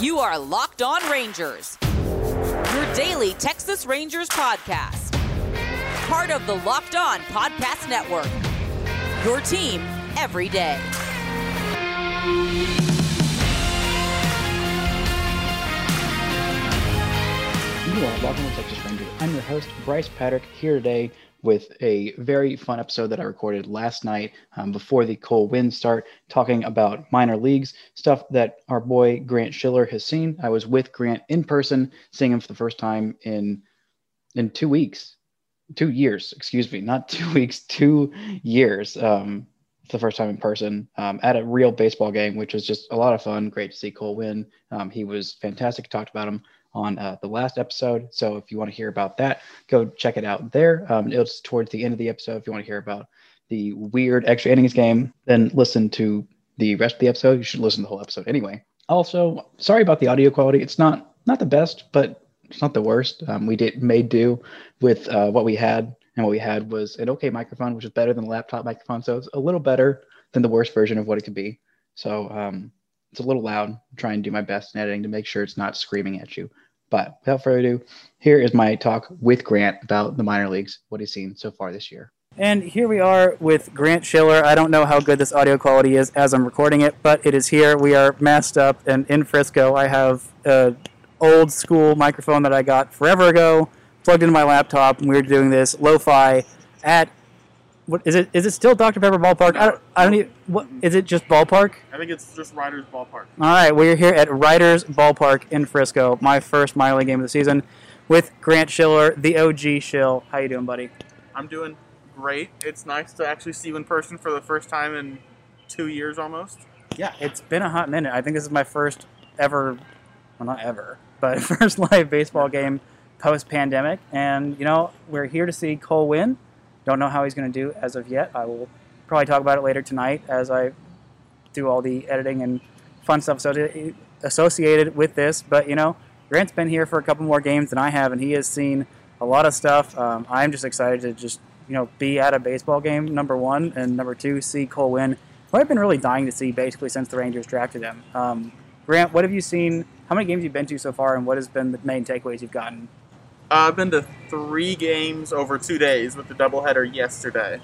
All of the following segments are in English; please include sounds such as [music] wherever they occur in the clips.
You are Locked On Rangers, your daily Texas Rangers podcast. Part of the Locked On Podcast Network. Your team every day. You are welcome to Texas Rangers. I'm your host, Bryce Patrick, here today with a very fun episode that I recorded last night um, before the Cole Winn start, talking about minor leagues, stuff that our boy Grant Schiller has seen. I was with Grant in person, seeing him for the first time in in two weeks, two years, excuse me, not [laughs] two weeks, two years. Um, the first time in person um, at a real baseball game, which was just a lot of fun. Great to see Cole Winn. Um, he was fantastic. Talked about him on uh, the last episode. So if you want to hear about that, go check it out there. Um, it's towards the end of the episode. If you want to hear about the weird extra innings game, then listen to the rest of the episode. You should listen to the whole episode anyway. Also, sorry about the audio quality. It's not not the best, but it's not the worst. Um, we did made do with uh, what we had, and what we had was an okay microphone, which is better than the laptop microphone. So it's a little better than the worst version of what it could be. So um, it's a little loud. I'm trying to do my best in editing to make sure it's not screaming at you. But without further ado, here is my talk with Grant about the minor leagues, what he's seen so far this year. And here we are with Grant Schiller. I don't know how good this audio quality is as I'm recording it, but it is here. We are masked up and in Frisco. I have an old school microphone that I got forever ago, plugged into my laptop, and we are doing this lo-fi at what is it? Is it still Dr Pepper Ballpark? I don't. I don't even. What is it? Just Ballpark? I think it's just Riders Ballpark. All right, we're here at Riders Ballpark in Frisco. My first minor league game of the season with Grant Schiller, the OG Shill. How you doing, buddy? I'm doing great. It's nice to actually see you in person for the first time in two years almost. Yeah, it's been a hot minute. I think this is my first ever, well, not ever, [laughs] but first live baseball game post pandemic. And, you know, we're here to see Cole Winn. Don't know how he's going to do as of yet. I will probably talk about it later tonight as I do all the editing and fun stuff associated with this. But, you know, Grant's been here for a couple more games than I have, and he has seen a lot of stuff. Um, I'm just excited to just, you know, be at a baseball game, number one, and number two, see Cole Winn. What I've been really dying to see basically since the Rangers drafted him. Um, Grant, what have you seen? How many games you've you been to so far, and what has been the main takeaways you've gotten? Uh, I've been to three games over two days with the doubleheader yesterday.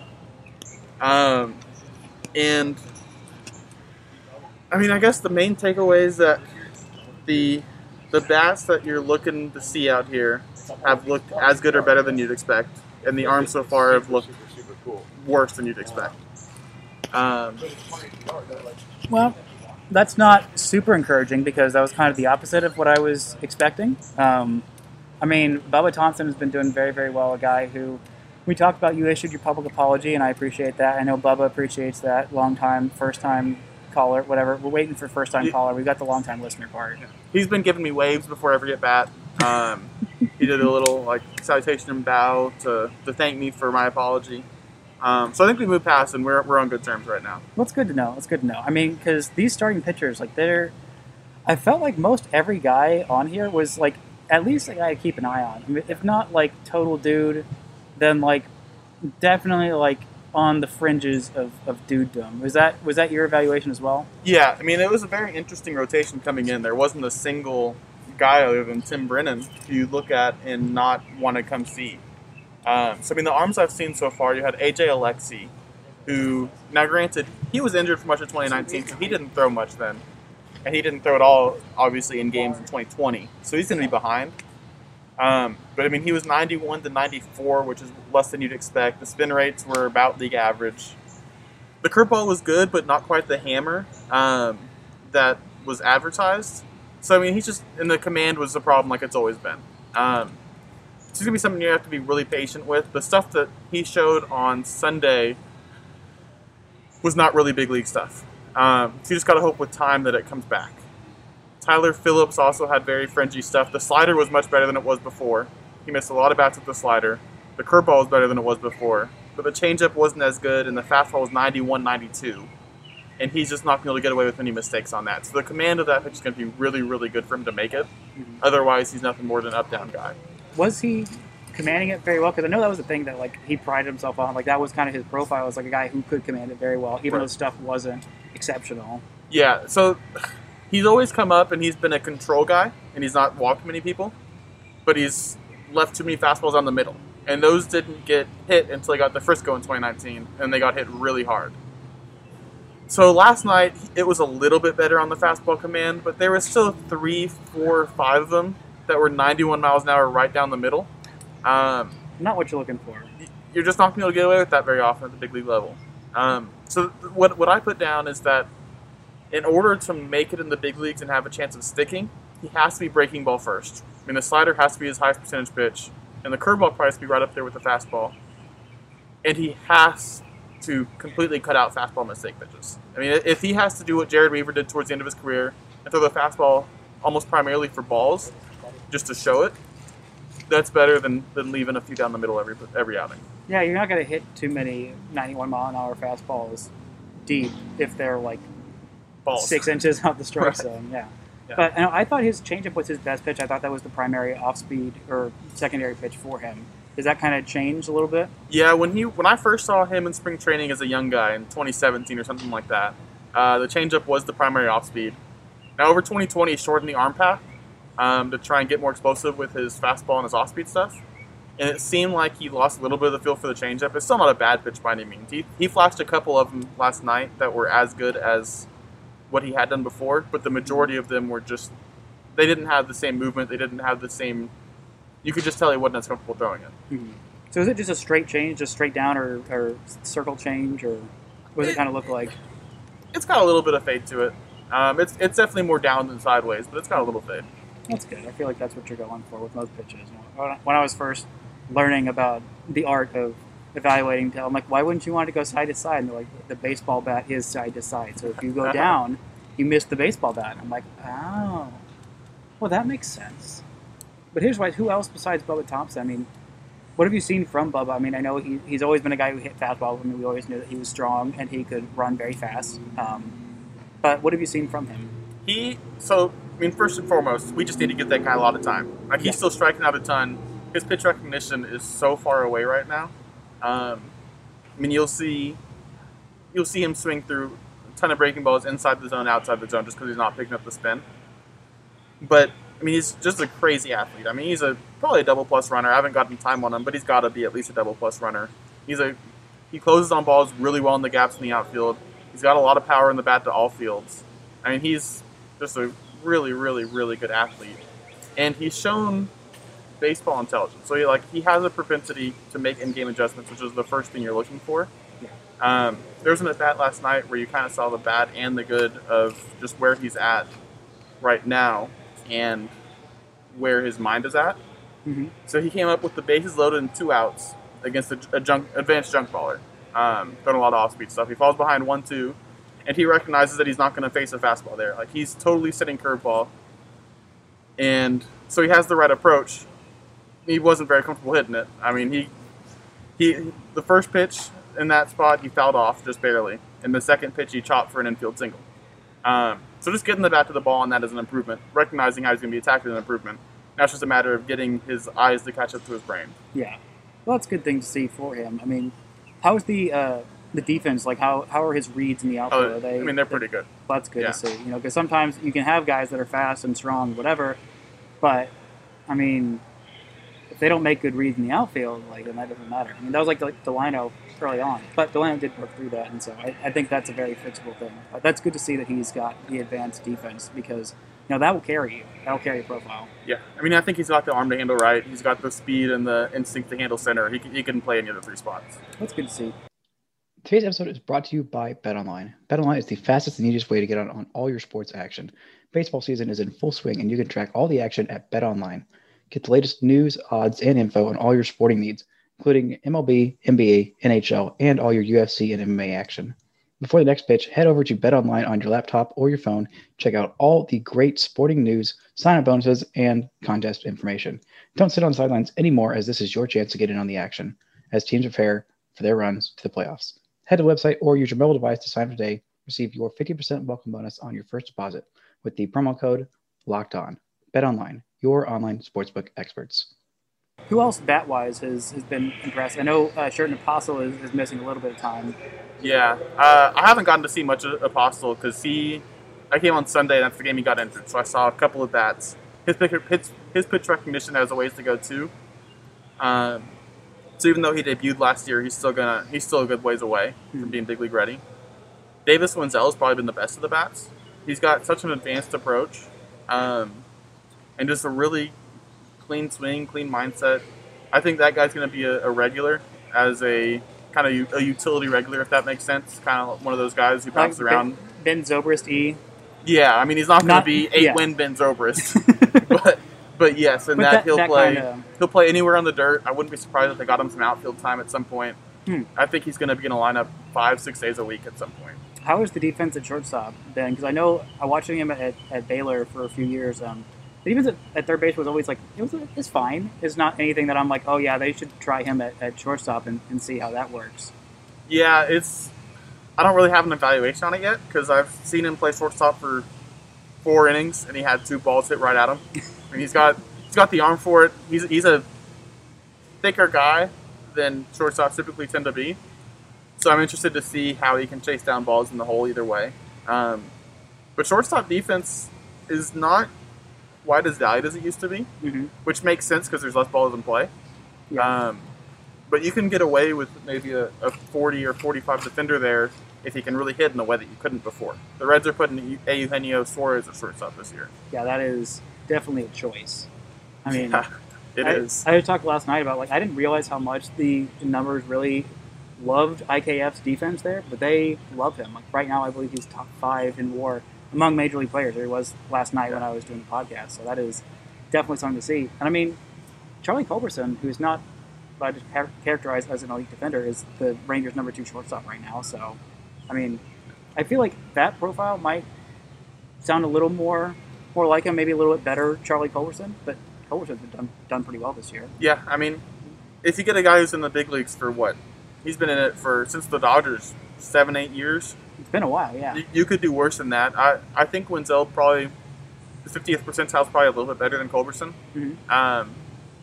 Um, and I mean, I guess the main takeaway is that the the bats that you're looking to see out here have looked as good or better than you'd expect, and the arms so far have looked worse than you'd expect. Um, Well, that's not super encouraging because that was kind of the opposite of what I was expecting. Um, I mean, Bubba Thompson has been doing very, very well. A guy who we talked about. You issued your public apology, and I appreciate that. I know Bubba appreciates that. Long time, first time caller, whatever. We're waiting for first time caller. We've got the long time listener part. he's been giving me waves before every at bat. Um, [laughs] he did a little like salutation and bow to, to thank me for my apology. Um, so I think we moved past and we're, we're on good terms right now. Well, it's good to know. It's good to know. I mean, because these starting pitchers, like they're, I felt like most every guy on here was like at least a guy to keep an eye on. If not like total dude, then like definitely like on the fringes of, of dudedom. Was that was that your evaluation as well? Yeah, I mean it was a very interesting rotation coming in. There wasn't a single guy other than Tim Brennan who you look at and not want to come see. Um, so I mean the arms I've seen so far, you had AJ Alexy, who now granted he was injured for much of 2019, so he didn't throw much then, and he didn't throw at all obviously in games in 2020. So he's going to be behind. Um, but I mean, he was 91 to 94, which is less than you'd expect. The spin rates were about league average. The curveball was good, but not quite the hammer um, that was advertised. So I mean, he's just and the command was the problem, like it's always been. Um, it's gonna be something you have to be really patient with. The stuff that he showed on Sunday was not really big league stuff. Um, so you just gotta hope with time that it comes back. Tyler Phillips also had very fringy stuff. The slider was much better than it was before. He missed a lot of bats with the slider. The curveball was better than it was before. But the changeup wasn't as good, and the fastball was 91 92. And he's just not going to be able to get away with any mistakes on that. So the command of that pitch is going to be really, really good for him to make it. Otherwise, he's nothing more than an up down guy. Was he commanding it very well? Because I know that was the thing that like he prided himself on. Like that was kind of his profile as like a guy who could command it very well, even Right. though stuff wasn't exceptional. Yeah, so he's always come up and he's been a control guy and he's not walked many people, but he's left too many fastballs on the middle. And those didn't get hit until he got the Frisco in 2019, and they got hit really hard. So last night it was a little bit better on the fastball command, but there was still three, four, five of them that were 91 miles an hour right down the middle. Um, Not what you're looking for. you're just not going to be able to get away with that very often at the big league level. Um, so what what I put down is that in order to make it in the big leagues and have a chance of sticking, he has to be breaking ball first. I mean, the slider has to be his highest percentage pitch, and the curveball probably has to be right up there with the fastball. And he has to completely cut out fastball mistake pitches. I mean, if he has to do what Jered Weaver did towards the end of his career and throw the fastball almost primarily for balls, just to show it, that's better than, than leaving a few down the middle every every outing. Yeah, you're not going to hit too many 91 mile an hour fastballs deep if they're like Balls. six inches off the strike Right. zone. Yeah. Yeah. But you know, I thought his changeup was his best pitch. I thought that was the primary off speed or secondary pitch for him. Does that kind of change a little bit? Yeah, when he when I first saw him in spring training as a young guy in 2017 or something like that, uh, the changeup was the primary off speed. Now over 2020, he shortened the arm path um, to try and get more explosive with his fastball and his off speed stuff. And it seemed like he lost a little bit of the feel for the changeup. It's still not a bad pitch by any means. He, he flashed a couple of them last night that were as good as what he had done before, but the majority of them were just they didn't have the same movement. They didn't have the same. You could just tell he wasn't as comfortable throwing it. So is it just a straight change, just straight down, or, or circle change, or what does it It- kind of look like? it's got a little bit of fade to it. Um, it's it's definitely more down than sideways, but it's got a little fade. That's good. I feel like that's what you're going for with most pitches. When I- was first learning about the art of evaluating tail, I'm like, why wouldn't you want to go side to side? And they're like, the baseball bat is side to side. So if you go down, you miss the baseball bat. And I'm like, oh, well, that makes sense. But here's why: who else besides Bubba Thompson? I mean, what have you seen from Bubba? I mean, I know he, he's always been a guy who hit fastballs. I mean, we always knew that he was strong and he could run very fast. Um, but what have you seen from him? He so I mean first and foremost, we just need to give that guy a lot of time. Like he's Yeah. still striking out a ton. His pitch recognition is so far away right now. Um, I mean you'll see you'll see him swing through a ton of breaking balls inside the zone, outside the zone, just because he's not picking up the spin. But I mean he's just a crazy athlete. I mean he's a probably a double plus runner. I haven't gotten time on him, but he's got to be at least a double plus runner. He's a he closes on balls really well in the gaps in the outfield. He's got a lot of power in the bat to all fields. I mean, he's just a really, really, really good athlete, and he's shown baseball intelligence. So he like he has a propensity to make in-game adjustments, which is the first thing you're looking for. Um, there was an at bat last night where you kind of saw the bad and the good of just where he's at right now and where his mind is at. Mhm. So he came up with the bases loaded and two outs against a, a junk, advanced junk baller, um, throwing a lot of off-speed stuff. He falls behind one-two, and he recognizes that he's not going to face a fastball there. Like he's totally sitting curveball, and so he has the right approach. He wasn't very comfortable hitting it. I mean, he he the first pitch in that spot he fouled off just barely, and the second pitch he chopped for an infield single. Um, so just getting the bat to the ball on that is an improvement. Recognizing how he's going to be attacked is an improvement. Now it's just a matter of getting his eyes to catch up to his brain. Yeah, well, that's a good thing to see for him. I mean, how is the uh, the defense like? How how are his reads in the oh, outfield? Oh, are they? I mean, they're pretty good. That's good yeah. to see. You know, because sometimes you can have guys that are fast and strong, whatever, but I mean, if they don't make good reads in the outfield, like then that doesn't matter. I mean, that was like the Delino early on, but Delino did work through that, and so I, I think that's a very fixable thing. But that's good to see that he's got the advanced defense because you know that will carry you. That will carry your profile. Yeah, I mean, I think he's got the arm to handle right. He's got the speed and the instinct to handle center. He can, he can play any of the three spots. That's good to see. Today's episode is brought to you by BetOnline. BetOnline is the fastest and easiest way to get on, on all your sports action. Baseball season is in full swing, and you can track all the action at BetOnline. Get the latest news, odds, and info on all your sporting needs, including MLB, NBA, NHL, and all your UFC and MMA action. Before the next pitch, head over to BetOnline on your laptop or your phone. Check out all the great sporting news, sign-up bonuses, and contest information. Don't sit on sidelines anymore, as this is your chance to get in on the action as teams prepare for their runs to the playoffs. Head to the website or use your mobile device to sign up today. Receive your 50% welcome bonus on your first deposit with the promo code Locked On. Bet online, your online sportsbook experts. Who else bat wise has, has been impressed? I know uh, Sherten Apostel is, is missing a little bit of time. Yeah, uh, I haven't gotten to see much of Apostel because he, I came on Sunday, and that's the game he got injured. So I saw a couple of bats. His pitch, his, his pitch recognition has a ways to go too. Um, so even though he debuted last year, he's still gonna he's still a good ways away from being big league ready. Davis Wendzel has probably been the best of the bats. He's got such an advanced approach, um, and just a really clean swing, clean mindset. I think that guy's going to be a, a regular as a kind of a utility regular, if that makes sense. Kind of one of those guys who bounces Like around. Ben, ben Zobrist E. Yeah, I mean he's not going to be eight yeah. win Ben Zobrist, [laughs] but but yes, and But that, that- he'll that play. kinda- He'll play anywhere on the dirt. I wouldn't be surprised if they got him some outfield time at some point. Hmm. I think he's going to be in a lineup five, six days a week at some point. How is the defense at shortstop, then? Because I know I watching him at, at Baylor for a few years. Um, the defense at, at third base was always like it was it's fine. It's not anything that I'm like, oh yeah, they should try him at, at shortstop and, and see how that works. Yeah, it's. I don't really have an evaluation on it yet because I've seen him play shortstop for four innings and he had two balls hit right at him. I mean, he's got he's got the arm for it. He's he's a thicker guy than shortstops typically tend to be. So I'm interested to see how he can chase down balls in the hole either way. Um, but shortstop defense is not wide as valued as it used to be, Mm-hmm. which makes sense because there's less balls in play. Yeah. Um, but you can get away with maybe a, a 40 or 45 defender there if he can really hit in a way that you couldn't before. The Reds are putting Eugenio Suarez at shortstop this year. yeah, that is definitely a choice. I mean, Yeah, [laughs] it I, is. I had talked last night about like I didn't realize how much the numbers really loved IKF's defense there, but they love him. Like right now, I believe he's top five in WAR among major league players. Or he was last night when I was doing the podcast. So that is definitely something to see. And I mean, Charlie Culberson, who's not but I just char- characterized as an elite defender, is the Rangers' number two shortstop right now. So, I mean, I feel like that profile might sound a little more more like him, maybe a little bit better Charlie Culberson, but Culberson's been done done pretty well this year. yeah, I mean, if you get a guy who's in the big leagues for what? He's been in it for since the Dodgers, seven, eight years. It's been a while, yeah. You, you could do worse than that. I, I think Wendzel probably, the 50th percentile is probably a little bit better than Culberson. Mhm. Um,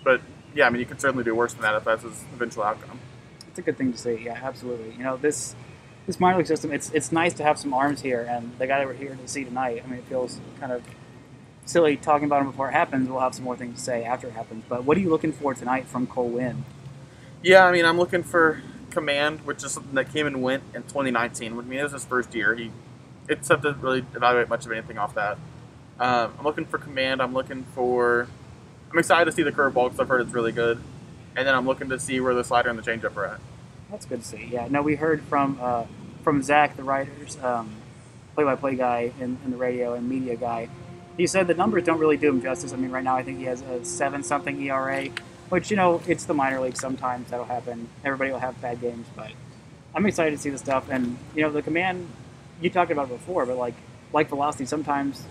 but yeah, I mean, you can certainly do worse than that if that's his eventual outcome. It's a good thing to say, Yeah, absolutely. You know, this this minor league system, it's it's nice to have some arms here, and the guy that we're here to see tonight. I mean, it feels kind of silly talking about him before it happens. We'll have some more things to say after it happens. But what are you looking for tonight from Cole Winn? Yeah, I mean, I'm looking for command, which is something that came and went in 2019. I mean, it was his first year. He it's tough to really evaluate much of anything off that. Um, I'm looking for command. I'm looking for. I'm excited to see the curveball because I've heard it's really good, and then I'm looking to see where the slider and the changeup are at. That's good to see. Yeah. No, we heard from uh, from Zach, the Riders, um, play-by-play guy in, the radio and media guy. He said the numbers don't really do him justice. I mean, right now I think he has a seven-something ERA, which you know it's the minor league. Sometimes that'll happen. Everybody will have bad games, but I'm excited to see the stuff. And you know, the command you talked about it before, but like like velocity, sometimes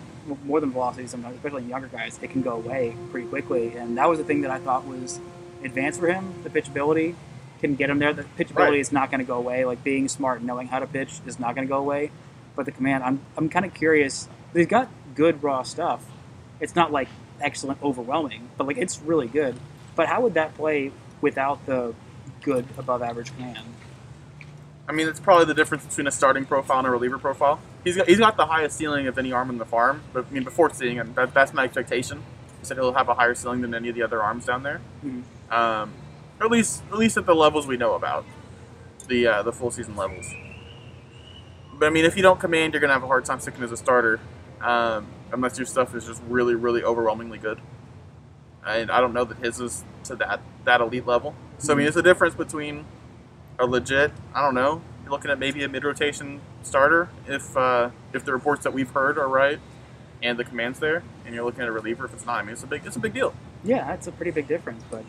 more than velocity, sometimes especially in younger guys, it can go away pretty quickly. And that was the thing that I thought was advanced for him. The pitchability can get him there. The pitchability Right. is not going to go away. Like being smart, and knowing how to pitch is not going to go away. But the command, I'm I'm kind of curious. They've got good raw stuff. It's not like excellent, overwhelming, but like it's really good. But how would that play without the good above average command? I mean, it's probably the difference between a starting profile and a reliever profile. He's got, he's got the highest ceiling of any arm in the farm, but I mean, before seeing him, that, that's my expectation. He said he'll have a higher ceiling than any of the other arms down there, Mhm. um, or at least at least at the levels we know about, the uh, the full season levels. But I mean, if you don't command, you're gonna have a hard time sticking as a starter, um, unless your stuff is just really, really overwhelmingly good. And I don't know that his is to that that elite level. So I mean, it's a difference between a legit. I don't know. You're looking at maybe a mid rotation starter if uh, if the reports that we've heard are right, and the commands there, and you're looking at a reliever if it's not. I mean, it's a big it's a big deal. Yeah, it's a pretty big difference. But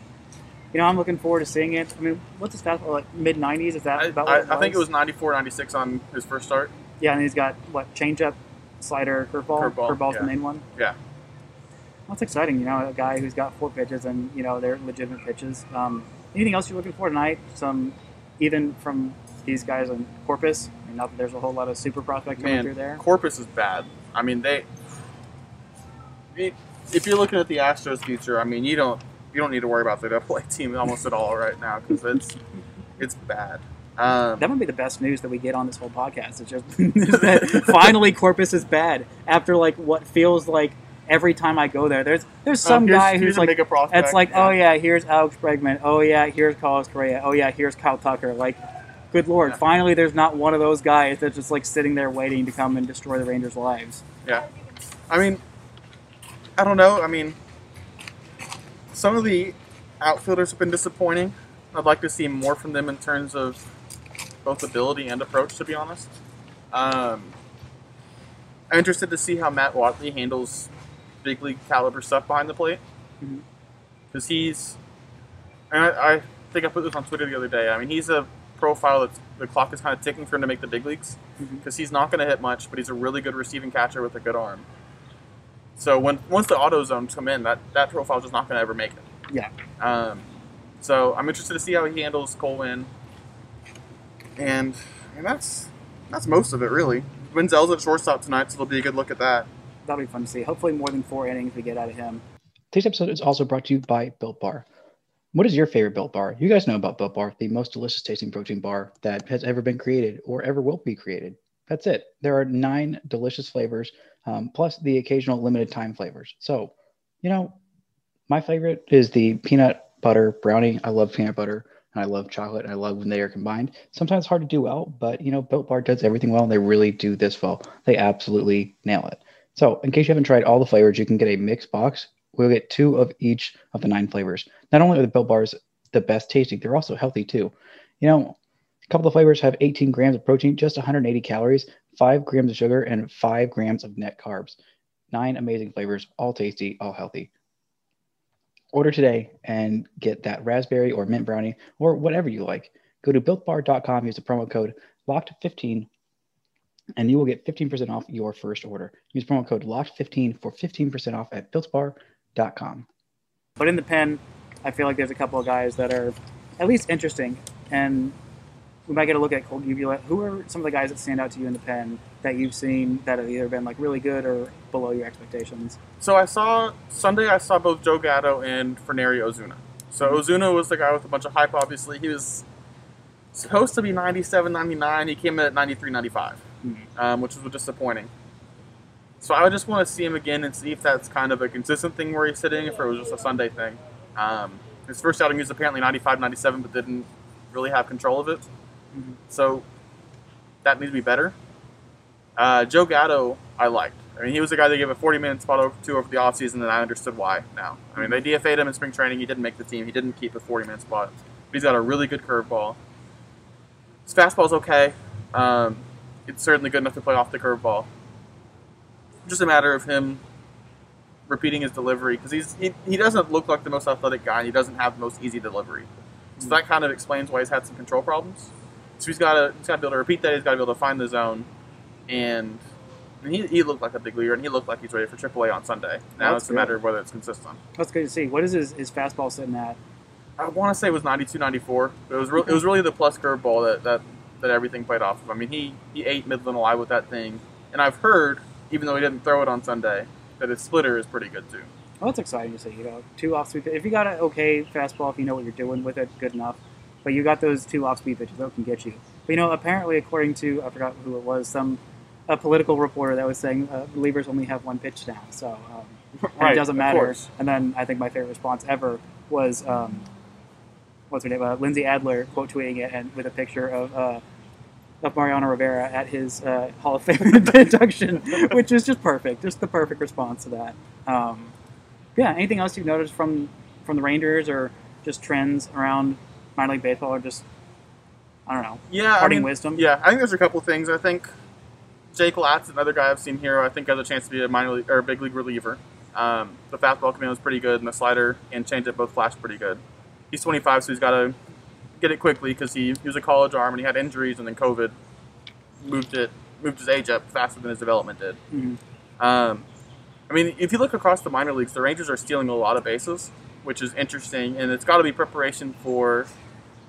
you know, I'm looking forward to seeing it. I mean, what's his fastball? Like mid 90s? Is that I, about I, what I think it was 94, 96 on his first start. Yeah, and he's got what changeup, slider, curveball. Curveball, Curveball's yeah. the main one. Yeah. That's exciting. You know, a guy who's got four pitches and you know they're legitimate pitches. Um, anything else you're looking for tonight? Some even from these guys on Corpus. I mean, not that there's a whole lot of super prospects coming Man, through there. Corpus is bad. I mean, they. it- If you're looking at the Astros' future, I mean, you don't you don't need to worry about the [laughs] double A team almost at all right now because it's it's bad. Um, That might be the best news that we get on this whole podcast. It's just [laughs] that finally Corpus is bad after like what feels like every time I go there. There's there's some um, here's- guy who's like it's like oh yeah here's Alex Bregman oh yeah here's Carlos Correa oh yeah here's Kyle Tucker like good lord Yeah. finally there's not one of those guys that's just like sitting there waiting to come and destroy the Rangers' lives. Yeah. I mean, I don't know. I mean, some of the outfielders have been disappointing. I'd like to see more from them in terms of both ability and approach, to be honest. Um, I'm interested to see how Matt Whatley handles big league caliber stuff behind the plate. Because he's, and I, I think I put this on Twitter the other day. I mean, he's a profile that the clock is kind of ticking for him to make the big leagues because he's not going to hit much, but he's a really good receiving catcher with a good arm. So when once the auto zones come in, that that profile is just not going to ever make it. Yeah. Um, so I'm interested to see how he handles Cole Winn, and and that's that's most of it really. Wendzel's at shortstop tonight, so it'll be a good look at that. That'll be fun to see. Hopefully more than four innings we get out of him. Today's episode is also brought to you by Built Bar. What is your favorite Built Bar? You guys know about Built Bar, the most delicious tasting protein bar that has ever been created or ever will be created. That's it. There are nine delicious flavors, um, plus the occasional limited time flavors. So, you know, my favorite is the peanut butter brownie. I love peanut butter and I love chocolate. And I love when they are combined. Sometimes hard to do well, but you know, Built Bar does everything well and they really do this well. They absolutely nail it. So, in case you haven't tried all the flavors, you can get a mixed box. We'll get two of each of the nine flavors. Not only are the Built Bars the best tasting, they're also healthy too. You know, a couple of flavors have 18 grams of protein, just 180 calories, 5 grams of sugar, and 5 grams of net carbs. Nine amazing flavors, all tasty, all healthy. Order today and get that raspberry or mint brownie or whatever you like. Go to builtbar.com, use the promo code LOCKED15 and you will get 15% off your first order. Use promo code LOCKED15 for 15% off at builtbar.com. But in the pen, I feel like there's a couple of guys that are at least interesting, and we might get a look at Cole Uvila. Who are some of the guys that stand out to you in the pen that you've seen that have either been like really good or below your expectations? So I saw Sunday. I saw both Joe Gatto and Fernery Ozuna. So Ozuna was the guy with a bunch of hype. Obviously, he was supposed to be 97, 99. He came in at 93, 95, um, which was disappointing. So I would just want to see him again and see if that's kind of a consistent thing where he's sitting, if it was just a Sunday thing. Um, his first outing was apparently 95, 97, but didn't really have control of it. Mhm. So that needs to be better. Uh, Joe Gatto, I liked. I mean, he was the guy they gave a 40 minute spot over to over the offseason, and I understood why now. I mean, they DFA'd him in spring training. He didn't make the team. He didn't keep a 40 minute spot. But he's got a really good curveball. His fastball's okay. Um, it's certainly good enough to play off the curveball. Just a matter of him repeating his delivery because he's he, he doesn't look like the most athletic guy and he doesn't have the most easy delivery. So that kind of explains why he's had some control problems. So he's got to he's got to be able to repeat that. He's got to be able to find the zone, and mean, he, he looked like a big leaguer and he looked like he's ready for AAA on Sunday. Now That's it's a matter of whether it's consistent. That's good to see. What is his, his fastball sitting at? I want to say it was 92, 94. But it was re- it was really the plus curveball that, that that everything played off of. I mean, he he ate Midland alive with that thing, and I've heard, even though he didn't throw it on Sunday, that his splitter is pretty good too. Well, that's exciting to see. You know, two off speed. If you got an okay fastball, if you know what you're doing with it, good enough. But you got those two off speed pitches, those can get you. But you know, apparently, according to I forgot who it was, some a political reporter that was saying uh, relievers only have one pitch now, so um, [laughs] Right, it doesn't matter. And then I think my favorite response ever was um, what's her name, uh, Lindsey Adler quote tweeting it and with a picture of. Uh, of Mariano Rivera at his uh, Hall of Fame [laughs] induction, [laughs] which is just perfect, just the perfect response to that. Um, yeah, anything else you've noticed from from the Rangers or just trends around minor league baseball or just I don't know, Yeah, I mean, wisdom? Yeah, I think there's a couple things. I think Jake Latz, another guy I've seen here, I think has a chance to be a minor league or a big league reliever. Um, the fastball command was pretty good, and the slider and changeup both flashed pretty good. He's 25, so he's got to get it quickly because he, he was a college arm and he had injuries, and then COVID moved it moved his age up faster than his development did. Mhm. Um, I mean, if you look across the minor leagues, the Rangers are stealing a lot of bases, which is interesting, and it's got to be preparation for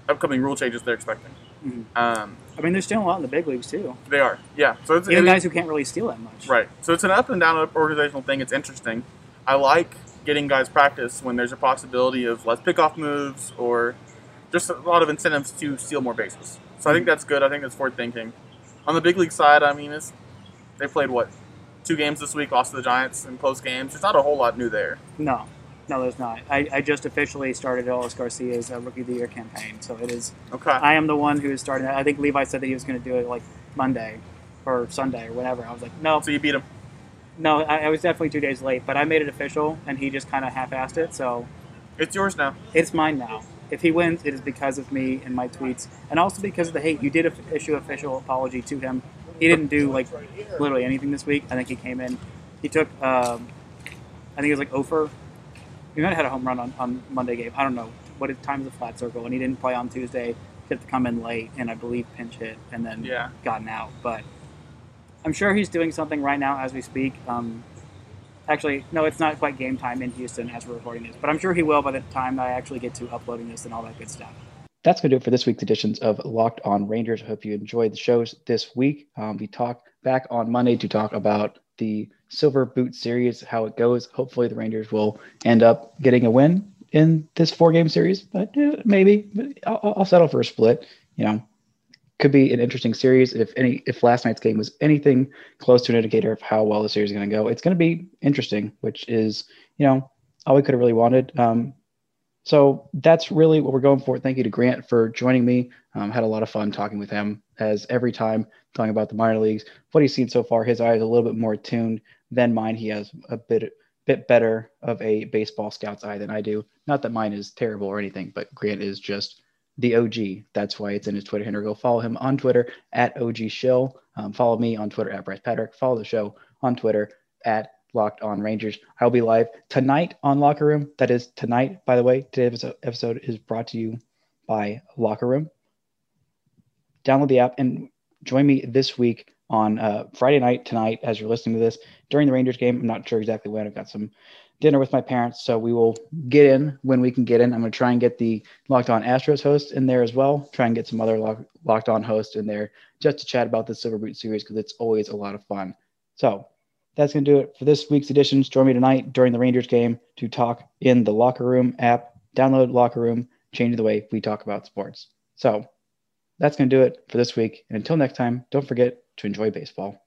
upcoming rule changes they're expecting. Mhm. Um, I mean, there's still a lot in the big leagues too. they are, yeah. So it's Even it- guys who can't really steal that much. right. So it's an up and down organizational thing. It's interesting. I like getting guys practice when there's a possibility of less pickoff moves or just a lot of incentives to steal more bases. So I think that's good. I think that's forward thinking. On the big league side, I mean, it's they played what two games this week, lost to the Giants in close games. There's not a whole lot new there. No, no, there's not. I, I just officially started Adolis Garcia's uh, Rookie of the Year campaign, so it is. Okay. I am the one who is starting. it. I think Levi said that he was going to do it like Monday or Sunday or whatever. I was like, no, so you beat him. no, I, I was definitely two days late, but I made it official, and he just kind of half-assed it. So It's yours now. it's mine now. If he wins, it is because of me and my tweets, and also because of the hate. You did issue official apology to him. He didn't do like literally anything this week. I think he came in. He took, um, I think it was like Ofer. He might have had a home run on, on Monday game. I don't know what his time is a flat circle, and he didn't play on Tuesday. He had to come in late, and I believe pinch hit, and then Yeah. gotten out. But I'm sure he's doing something right now as we speak. Um, actually, no, it's not quite game time in Houston as we're recording this, but I'm sure he will by the time I actually get to uploading this and all that good stuff. That's going to do it for this week's editions of Locked On Rangers. I hope you enjoyed the shows this week. Um, we talk back on Monday to talk about the Silver Boot Series, how it goes. Hopefully, the Rangers will end up getting a win in this four-game series, but uh, maybe. I'll, I'll settle for a split. You know, could be an interesting series. If any, if last night's game was anything close to an indicator of how well the series is going to go, it's going to be interesting. Which is, you know, all we could have really wanted. Um, so that's really what we're going for. Thank you to Grant for joining me. Um, had a lot of fun talking with him, as every time talking about the minor leagues. What he's seen so far, his eye is a little bit more tuned than mine. He has a bit bit better of a baseball scout's eye than I do. Not that mine is terrible or anything, but Grant is just the OG. That's why it's in his Twitter handle. Go follow him on Twitter at OG Shill. Um, follow me on Twitter at Bryce Patrick. Follow the show on Twitter at Locked On Rangers. I'll be live tonight on Locker Room. That is tonight, by the way. Today's episode is brought to you by Locker Room. Download the app and join me this week on uh, Friday night tonight as you're listening to this during the Rangers game. I'm not sure exactly when. I've got some dinner with my parents, so we will get in when we can get in. I'm going to try and get the Locked On Astros host in there as well. Try and get some other lock, Locked On hosts in there just to chat about the Silver Boot series because it's always a lot of fun. So that's going to do it for this week's editions. Join me tonight during the Rangers game to talk in the Locker Room app. Download Locker Room, change the way we talk about sports. So that's going to do it for this week. And until next time, don't forget to enjoy baseball.